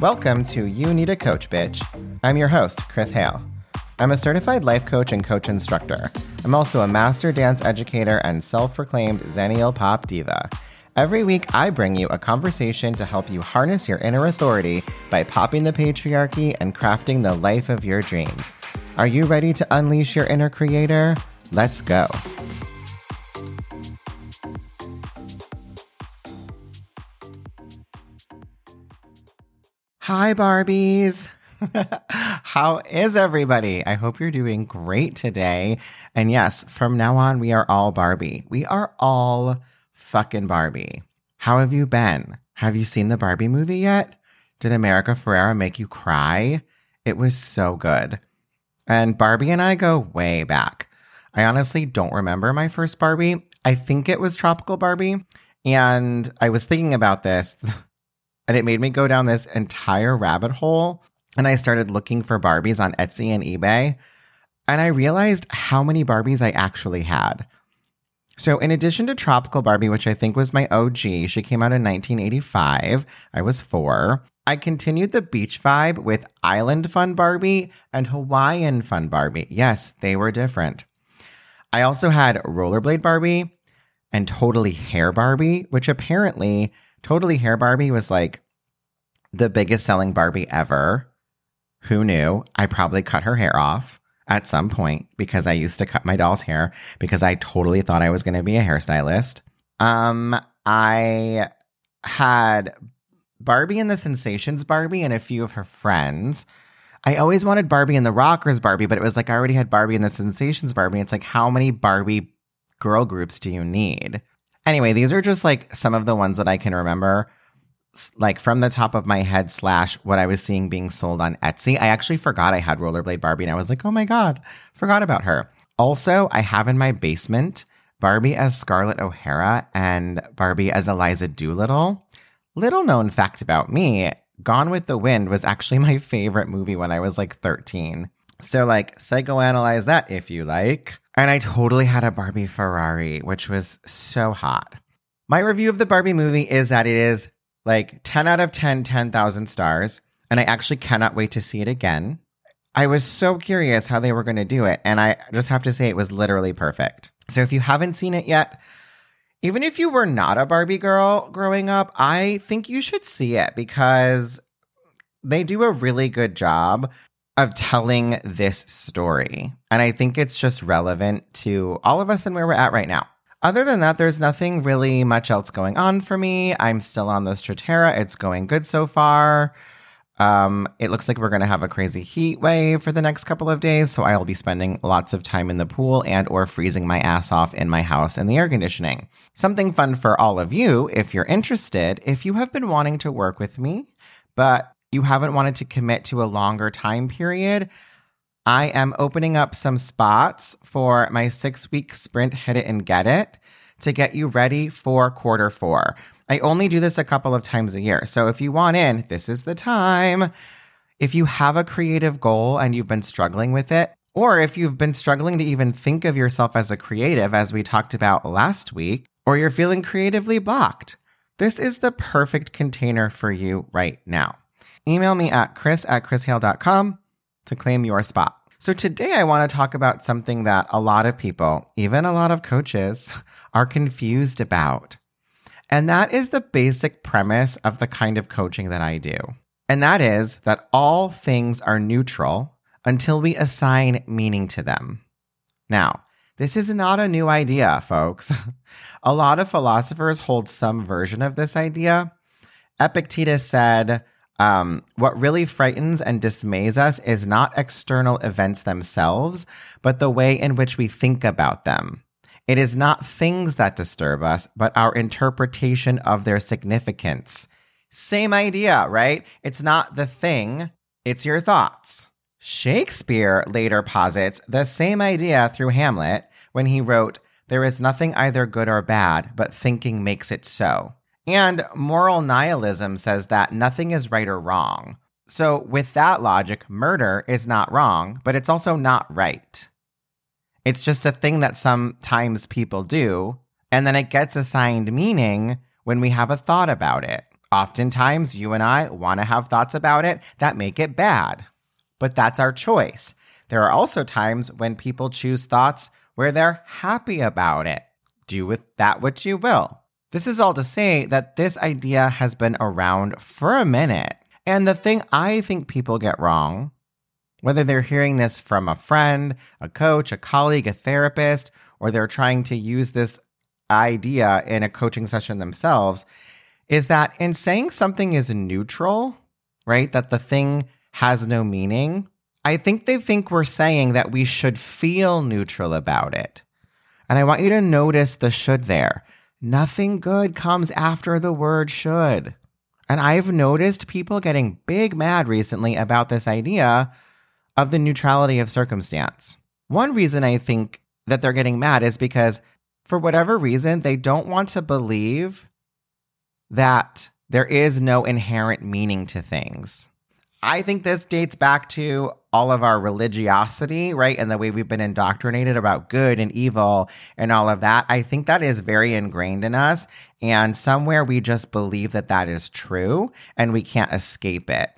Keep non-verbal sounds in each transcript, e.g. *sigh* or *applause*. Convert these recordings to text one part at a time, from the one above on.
Welcome to You Need a Coach, Bitch. I'm your host, Chris Hale. I'm a certified life coach and coach instructor. I'm also a master dance educator and self proclaimed Xennial Pop Diva. Every week, I bring you a conversation to help you harness your inner authority by popping the patriarchy and crafting the life of your dreams. Are you ready to unleash your inner creator? Let's go. Hi, Barbies. *laughs* How is everybody? I hope you're doing great today. And yes, from now on, we are all Barbie. We are all fucking Barbie. How have you been? Have you seen the Barbie movie yet? Did America Ferrera make you cry? It was so good. And Barbie and I go way back. I honestly don't remember my first Barbie. I think it was Tropical Barbie. And I was thinking about this and it made me go down this entire rabbit hole. And I started looking for Barbies on Etsy and eBay. And I realized how many Barbies I actually had. So, in addition to Tropical Barbie, which I think was my OG, she came out in 1985. I was four. I continued the beach vibe with Island Fun Barbie and Hawaiian Fun Barbie. Yes, they were different. I also had Rollerblade Barbie and Totally Hair Barbie, which apparently Totally Hair Barbie was like the biggest selling Barbie ever. Who knew? I probably cut her hair off at some point because I used to cut my doll's hair because I totally thought I was going to be a hairstylist. Um, I had Barbie and the Sensations Barbie and a few of her friends. I always wanted Barbie and the Rockers Barbie, but it was like I already had Barbie and the Sensations Barbie. It's like, how many Barbie girl groups do you need? Anyway, these are just like some of the ones that I can remember like from the top of my head slash what I was seeing being sold on Etsy. I actually forgot I had Rollerblade Barbie and I was like, oh my God, forgot about her. Also, I have in my basement Barbie as Scarlett O'Hara and Barbie as Eliza Doolittle. Little known fact about me Gone with the Wind was actually *laughs* my favorite movie when I was like 13. So, like, psychoanalyze that if you like. And I totally had a Barbie Ferrari, which was so hot. My review of the Barbie movie is that it is like 10 out of 10, 10,000 stars. And I actually cannot wait to see it again. I was so curious how they were going to do it. And I just have to say, it was literally perfect. So if you haven't seen it yet, even if you were not a Barbie girl growing up, I think you should see it because they do a really good job of telling this story. And I think it's just relevant to all of us and where we're at right now. Other than that, there's nothing really much else going on for me. I'm still on the Strattera. It's going good so far. Um, it looks like we're going to have a crazy heat wave for the next couple of days, so I'll be spending lots of time in the pool and or freezing my ass off in my house in the air conditioning. Something fun for all of you if you're interested, if you have been wanting to work with me, but you haven't wanted to commit to a longer time period, I am opening up some spots for my six week sprint, hit it and get it to get you ready for quarter four. I only do this a couple of times a year. So if you want in, this is the time. If you have a creative goal and you've been struggling with it, or if you've been struggling to even think of yourself as a creative, as we talked about last week, or you're feeling creatively blocked, this is the perfect container for you right now. Email me at chris at chrishale.com to claim your spot. So, today I want to talk about something that a lot of people, even a lot of coaches, *laughs* are confused about. And that is the basic premise of the kind of coaching that I do. And that is that all things are neutral until we assign meaning to them. Now, this is not a new idea, folks. *laughs* a lot of philosophers hold some version of this idea. Epictetus said, um, what really frightens and dismays us is not external events themselves, but the way in which we think about them. It is not things that disturb us, but our interpretation of their significance. Same idea, right? It's not the thing, it's your thoughts. Shakespeare later posits the same idea through Hamlet when he wrote, There is nothing either good or bad, but thinking makes it so. And moral nihilism says that nothing is right or wrong. So, with that logic, murder is not wrong, but it's also not right. It's just a thing that sometimes people do, and then it gets assigned meaning when we have a thought about it. Oftentimes, you and I want to have thoughts about it that make it bad, but that's our choice. There are also times when people choose thoughts where they're happy about it. Do with that what you will. This is all to say that this idea has been around for a minute. And the thing I think people get wrong, whether they're hearing this from a friend, a coach, a colleague, a therapist, or they're trying to use this idea in a coaching session themselves, is that in saying something is neutral, right, that the thing has no meaning, I think they think we're saying that we should feel neutral about it. And I want you to notice the should there. Nothing good comes after the word should. And I've noticed people getting big mad recently about this idea of the neutrality of circumstance. One reason I think that they're getting mad is because, for whatever reason, they don't want to believe that there is no inherent meaning to things. I think this dates back to all of our religiosity, right? And the way we've been indoctrinated about good and evil and all of that. I think that is very ingrained in us. And somewhere we just believe that that is true and we can't escape it.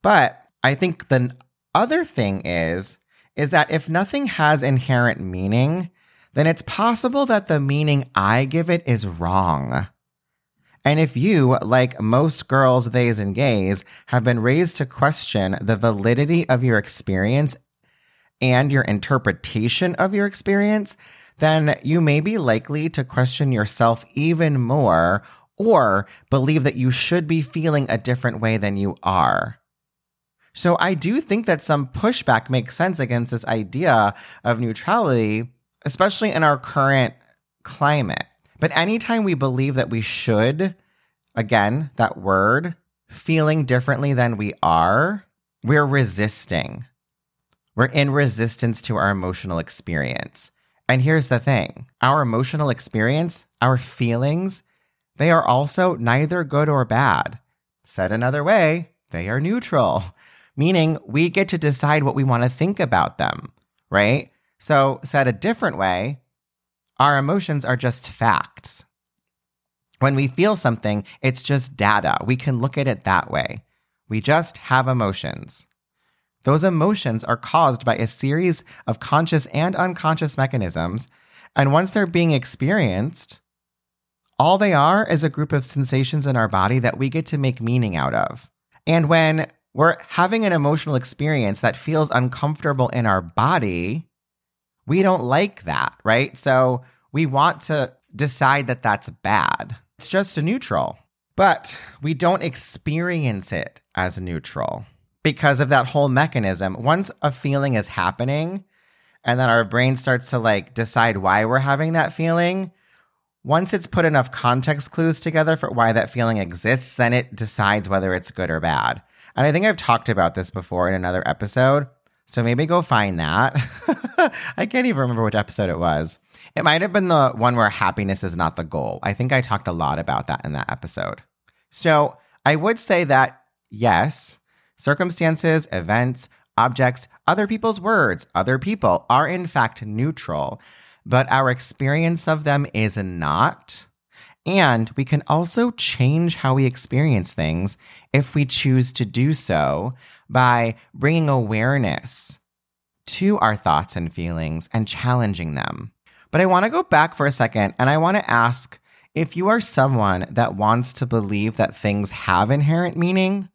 But I think the other thing is, is that if nothing has inherent meaning, then it's possible that the meaning I give it is wrong. And if you, like most girls, theys, and gays, have been raised to question the validity of your experience and your interpretation of your experience, then you may be likely to question yourself even more or believe that you should be feeling a different way than you are. So I do think that some pushback makes sense against this idea of neutrality, especially in our current climate. But anytime we believe that we should, again, that word, feeling differently than we are, we're resisting. We're in resistance to our emotional experience. And here's the thing our emotional experience, our feelings, they are also neither good or bad. Said another way, they are neutral, meaning we get to decide what we want to think about them, right? So, said a different way, our emotions are just facts. When we feel something, it's just data. We can look at it that way. We just have emotions. Those emotions are caused by a series of conscious and unconscious mechanisms. And once they're being experienced, all they are is a group of sensations in our body that we get to make meaning out of. And when we're having an emotional experience that feels uncomfortable in our body, we don't like that, right? So we want to decide that that's bad. It's just a neutral, but we don't experience it as neutral because of that whole mechanism. Once a feeling is happening, and then our brain starts to like decide why we're having that feeling. Once it's put enough context clues together for why that feeling exists, then it decides whether it's good or bad. And I think I've talked about this before in another episode. So maybe go find that. *laughs* I can't even remember which episode it was. It might have been the one where happiness is not the goal. I think I talked a lot about that in that episode. So I would say that yes, circumstances, events, objects, other people's words, other people are in fact neutral, but our experience of them is not. And we can also change how we experience things if we choose to do so by bringing awareness to our thoughts and feelings and challenging them. But I want to go back for a second and I want to ask if you are someone that wants to believe that things have inherent meaning,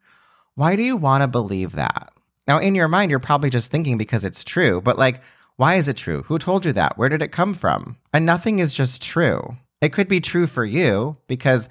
why do you want to believe that? Now, in your mind, you're probably just thinking because it's true, but like, why is it true? Who told you that? Where did it come from? And nothing is just true. It could be true for you because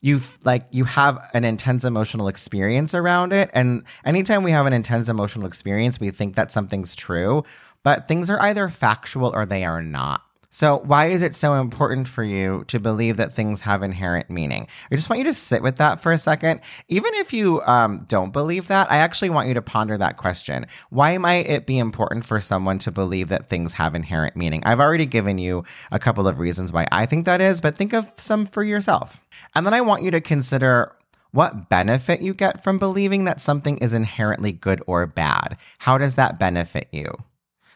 you like you have an intense emotional experience around it. And anytime we have an intense emotional experience we think that something's true but things are either factual or they are not so, why is it so important for you to believe that things have inherent meaning? I just want you to sit with that for a second. Even if you um, don't believe that, I actually want you to ponder that question. Why might it be important for someone to believe that things have inherent meaning? I've already given you a couple of reasons why I think that is, but think of some for yourself. And then I want you to consider what benefit you get from believing that something is inherently good or bad. How does that benefit you?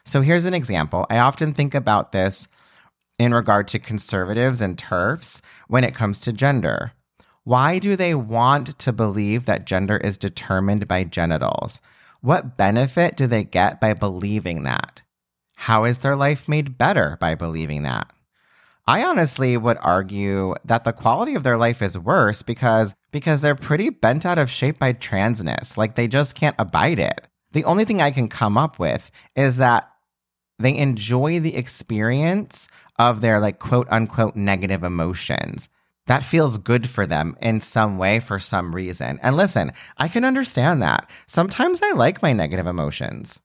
So here's an example. I often think about this in regard to conservatives and TERFs when it comes to gender. Why do they want to believe that gender is determined by genitals? What benefit do they get by believing that? How is their life made better by believing that? I honestly would argue that the quality of their life is worse because because they're pretty bent out of shape by transness. Like they just can't abide it. The only thing I can come up with is that they enjoy the experience of their like quote unquote negative emotions that feels good for them in some way for some reason. And listen, I can understand that. Sometimes I like my negative emotions.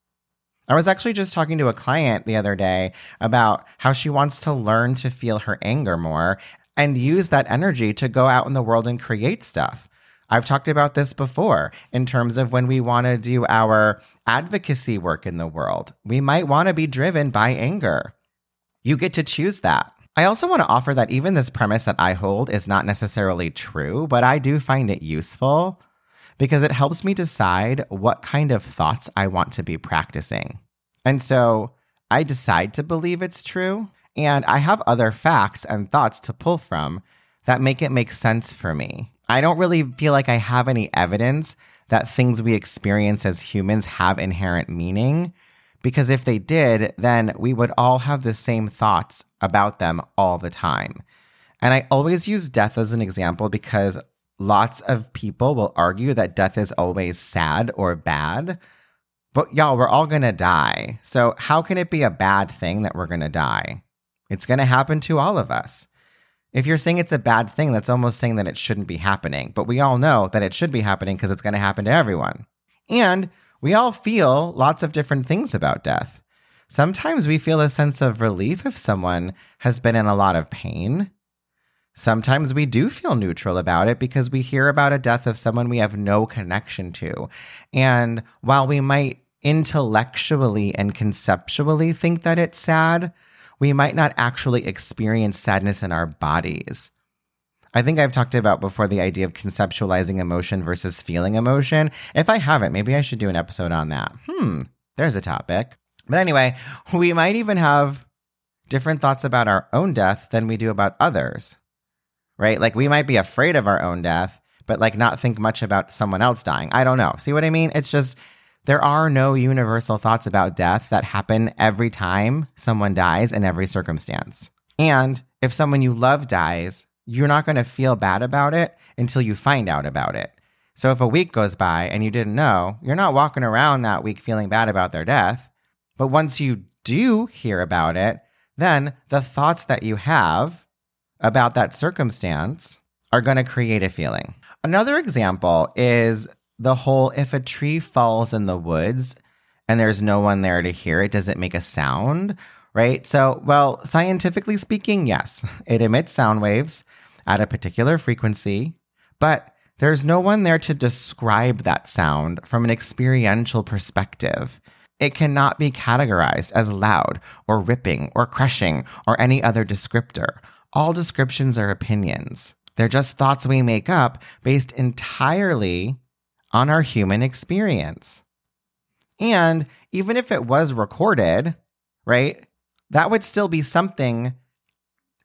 I was actually just talking to a client the other day about how she wants to learn to feel her anger more and use that energy to go out in the world and create stuff. I've talked about this before in terms of when we want to do our advocacy work in the world. We might want to be driven by anger. You get to choose that. I also want to offer that even this premise that I hold is not necessarily true, but I do find it useful because it helps me decide what kind of thoughts I want to be practicing. And so I decide to believe it's true, and I have other facts and thoughts to pull from that make it make sense for me. I don't really feel like I have any evidence that things we experience as humans have inherent meaning. Because if they did, then we would all have the same thoughts about them all the time. And I always use death as an example because lots of people will argue that death is always sad or bad. But y'all, we're all gonna die. So how can it be a bad thing that we're gonna die? It's gonna happen to all of us. If you're saying it's a bad thing, that's almost saying that it shouldn't be happening. But we all know that it should be happening because it's gonna happen to everyone. And we all feel lots of different things about death. Sometimes we feel a sense of relief if someone has been in a lot of pain. Sometimes we do feel neutral about it because we hear about a death of someone we have no connection to. And while we might intellectually and conceptually think that it's sad, we might not actually experience sadness in our bodies. I think I've talked about before the idea of conceptualizing emotion versus feeling emotion. If I haven't, maybe I should do an episode on that. Hmm, there's a topic. But anyway, *laughs* we might even have different thoughts about our own death than we do about others, right? Like we might be afraid of our own death, but like not think much about someone else dying. I don't know. See what I mean? It's just there are no universal thoughts about death that happen every time someone dies in every circumstance. And if someone you love dies, you're not going to feel bad about it until you find out about it. So if a week goes by and you didn't know, you're not walking around that week feeling bad about their death. But once you do hear about it, then the thoughts that you have about that circumstance are going to create a feeling. Another example is the whole if a tree falls in the woods and there's no one there to hear it, does it make a sound? Right? So, well, scientifically speaking, yes, *laughs* it emits sound waves at a particular frequency, but there's no one there to describe that sound from an experiential perspective. It cannot be categorized as loud or ripping or crushing or any other descriptor. All descriptions are opinions. They're just thoughts we make up based entirely on our human experience. And even if it was recorded, right, that would still be something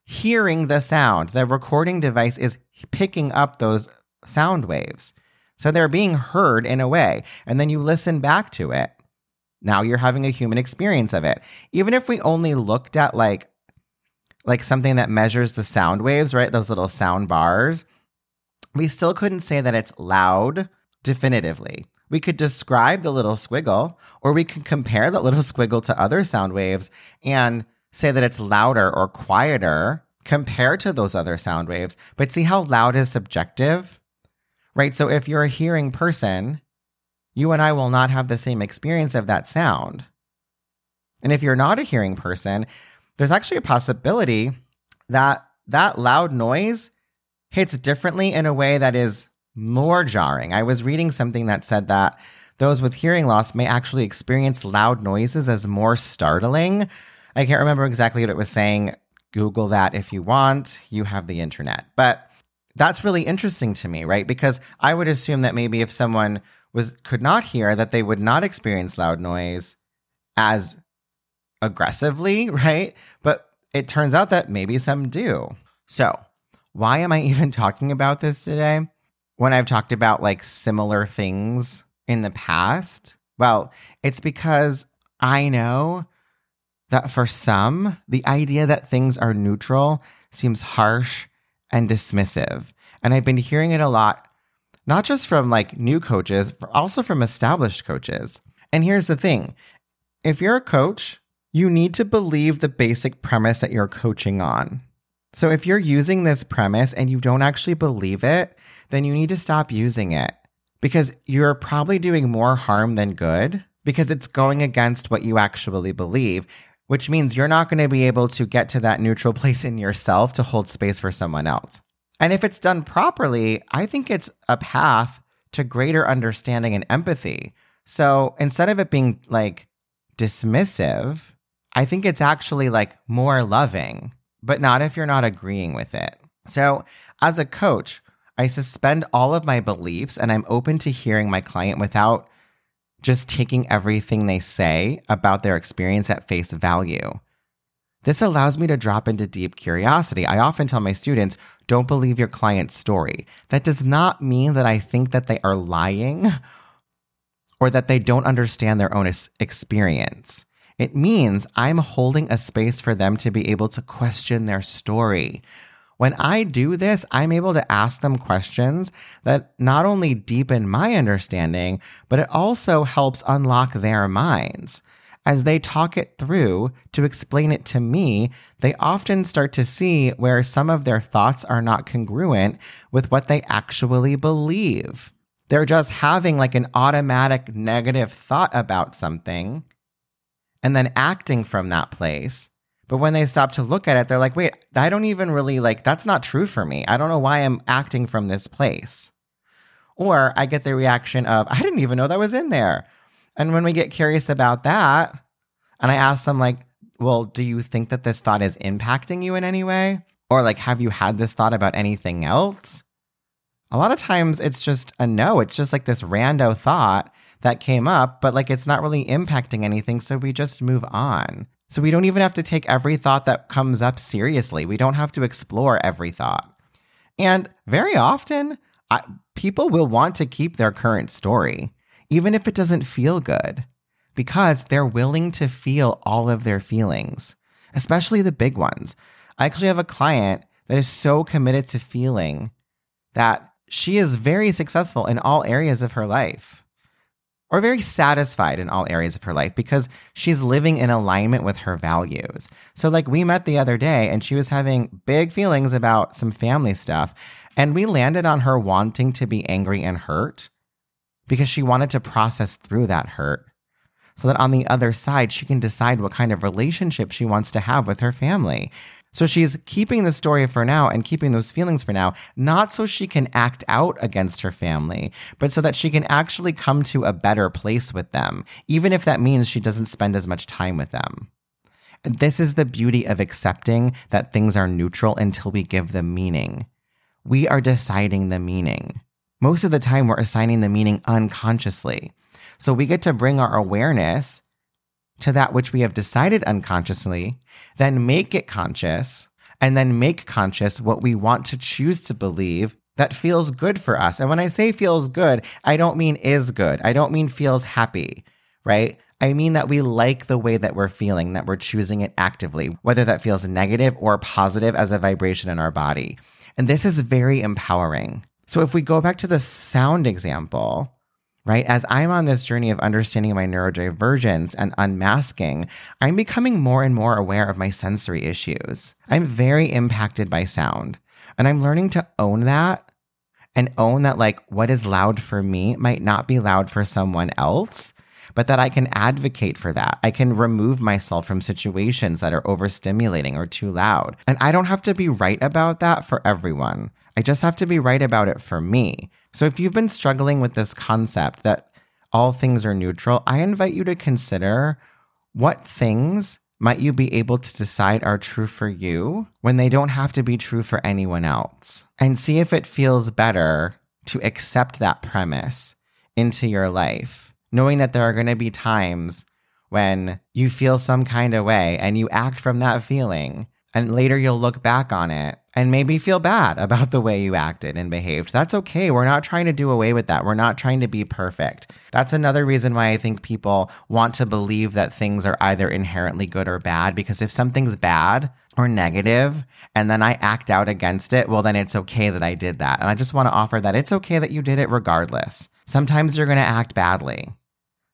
hearing the sound. The recording device is picking up those sound waves. So they're being heard in a way. And then you listen back to it. Now you're having a human experience of it. Even if we only looked at like like something that measures the sound waves, right? Those little sound bars, we still couldn't say that it's loud definitively. We could describe the little squiggle, or we could compare that little *laughs* squiggle to other sound waves and say that it's louder or quieter compared to those other sound waves. But see how loud is subjective? Right? So if you're a hearing person, you and I will not have the same experience of that sound. And if you're not a hearing person, there's actually a possibility that that loud noise hits differently in a way that is more jarring. I was reading something that said that those with hearing loss may actually experience loud noises as more startling I can't remember exactly what it was saying. Google that if you want. You have the internet. But that's really interesting to me, right? Because I would assume that maybe if someone was could not hear that they would not experience loud noise as aggressively, *laughs* right? But it turns out that maybe some do. So, why am I *laughs* even talking about this today when I've talked about like similar things in the past? Well, it's because I know that for some, the idea that things are neutral seems harsh and dismissive. And I've been hearing it a lot, not just from like new coaches, but also from established coaches. And here's the thing if you're a coach, you need to believe the basic premise that you're coaching on. So if you're using this premise and you don't actually believe it, then you need to stop using it because you're probably doing more harm than good because it's going against what you actually believe, which means you're not going to be able to get to that neutral *laughs* place in yourself to hold space for someone else. And if it's done properly, I think it's a path to greater understanding and empathy. So instead of it being like dismissive, I think it's actually like more loving, but not if you're not agreeing with it. So as a coach, I suspend all of my beliefs and I'm open to hearing my client without just taking everything they say about their experience at face value. This allows me to drop into deep curiosity. I often tell my students, don't believe your client's story. That does not mean that I think that they are lying *laughs* or that they don't understand their own experience. It means I'm holding a space for them to be able to question their story. When I do this, I'm able to ask them questions that not only deepen my understanding, but it also helps unlock their minds. As they talk it through to explain it to me, they often start to see where some of their thoughts are not congruent with what they actually believe. They're just having like an automatic negative thought about something and then acting from that place. But when they stop to look at it, they're like, wait, I don't even really like, that's not true for me. I don't know why I'm acting from this place. Or I get the reaction of, I didn't even know that was in there. And when we get curious about that, and I ask them, like, well, do you think that this thought is impacting you in any way? Or like, have you had this thought about anything else? A lot of times it's just a no. It's just like this rando thought that came up, but like it's not really impacting anything. So we just move on. So we don't even have to take every thought that comes up seriously. We don't have to explore every thought. And very often, I, people will want to keep their current story, even if it doesn't feel good, because they're willing to feel all of their feelings, especially the big ones. I actually have a client that is so committed to feeling that she is very successful in all areas of her life or very satisfied in all areas of her life because she's living in alignment with her values. So, like, we met the other day and she was having big feelings about some family stuff. And we landed on her wanting to be angry and hurt because she wanted to process through that hurt so that on the other side, she can decide what kind of relationship she wants to have with her family. So she's keeping the story for now and keeping those feelings for now, not so she can act out against her family, but so that she can actually come to a better place with them, even if that means she doesn't spend as much time with them. This is the beauty of accepting that things are neutral until we give them meaning. We are deciding the meaning. Most of the time, we're assigning the meaning unconsciously. So we get to bring our awareness to that which we have decided unconsciously, then make it conscious, and then make conscious what we want to choose to believe that feels good for us. And when I say feels good, I don't mean is good. I don't mean feels happy, right? I mean that we like the way that we're feeling, that we're choosing it actively, whether that feels negative or positive as a vibration in our body. And this is very empowering. So if we go back to the sound example, right? As I'm on this journey of understanding my neurodivergence and unmasking, I'm becoming more and more aware of my sensory issues. I'm very impacted by sound, and I'm learning to own that and own that, like, what is loud for me might not be loud for someone else. But that I can advocate for that. I can remove myself from situations that are overstimulating or too loud. And I don't have to be right about that for everyone. I just have to be right about it for me. So if you've been struggling with this concept that all things are neutral, I invite you to consider what things might you be able to decide are true for you when they don't have to be true for anyone else? And see if it feels better to accept that premise into your life, knowing that there are going to be times when you feel some kind of way and you act from that feeling. And later you'll look back on it and maybe feel bad *laughs* about the way you acted and behaved. That's okay. We're not trying to do away with that. We're not trying to be perfect. That's another reason why I think people want to believe that things are either inherently good or bad, because if something's bad or negative and then I act out against it, well, then it's okay that I did that. And I just want to offer that it's okay that you did it regardless. Sometimes you're going to act badly.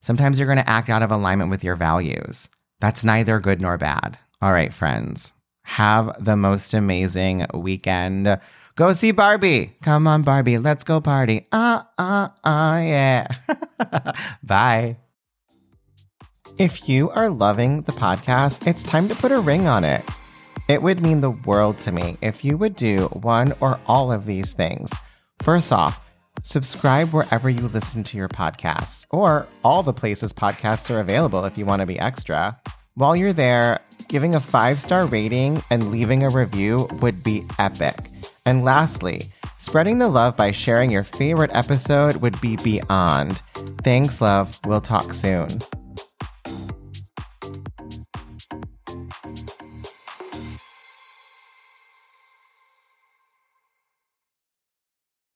Sometimes you're going to act out of alignment with your values. That's neither good nor bad. All right, friends. Have the most amazing weekend. Go see Barbie. Come on, Barbie. Let's go party. Uh, uh, uh, yeah. *laughs* Bye. If you are loving the podcast, it's time to put a ring on it. It would mean the world to me if you would do one or all of these things. First off, subscribe wherever you listen to your podcasts, or all the places podcasts are available if you want to be extra. While you're there, giving a five star rating and leaving a review would be epic. And lastly, spreading the love by sharing your favorite episode would be beyond. Thanks, love. We'll talk soon.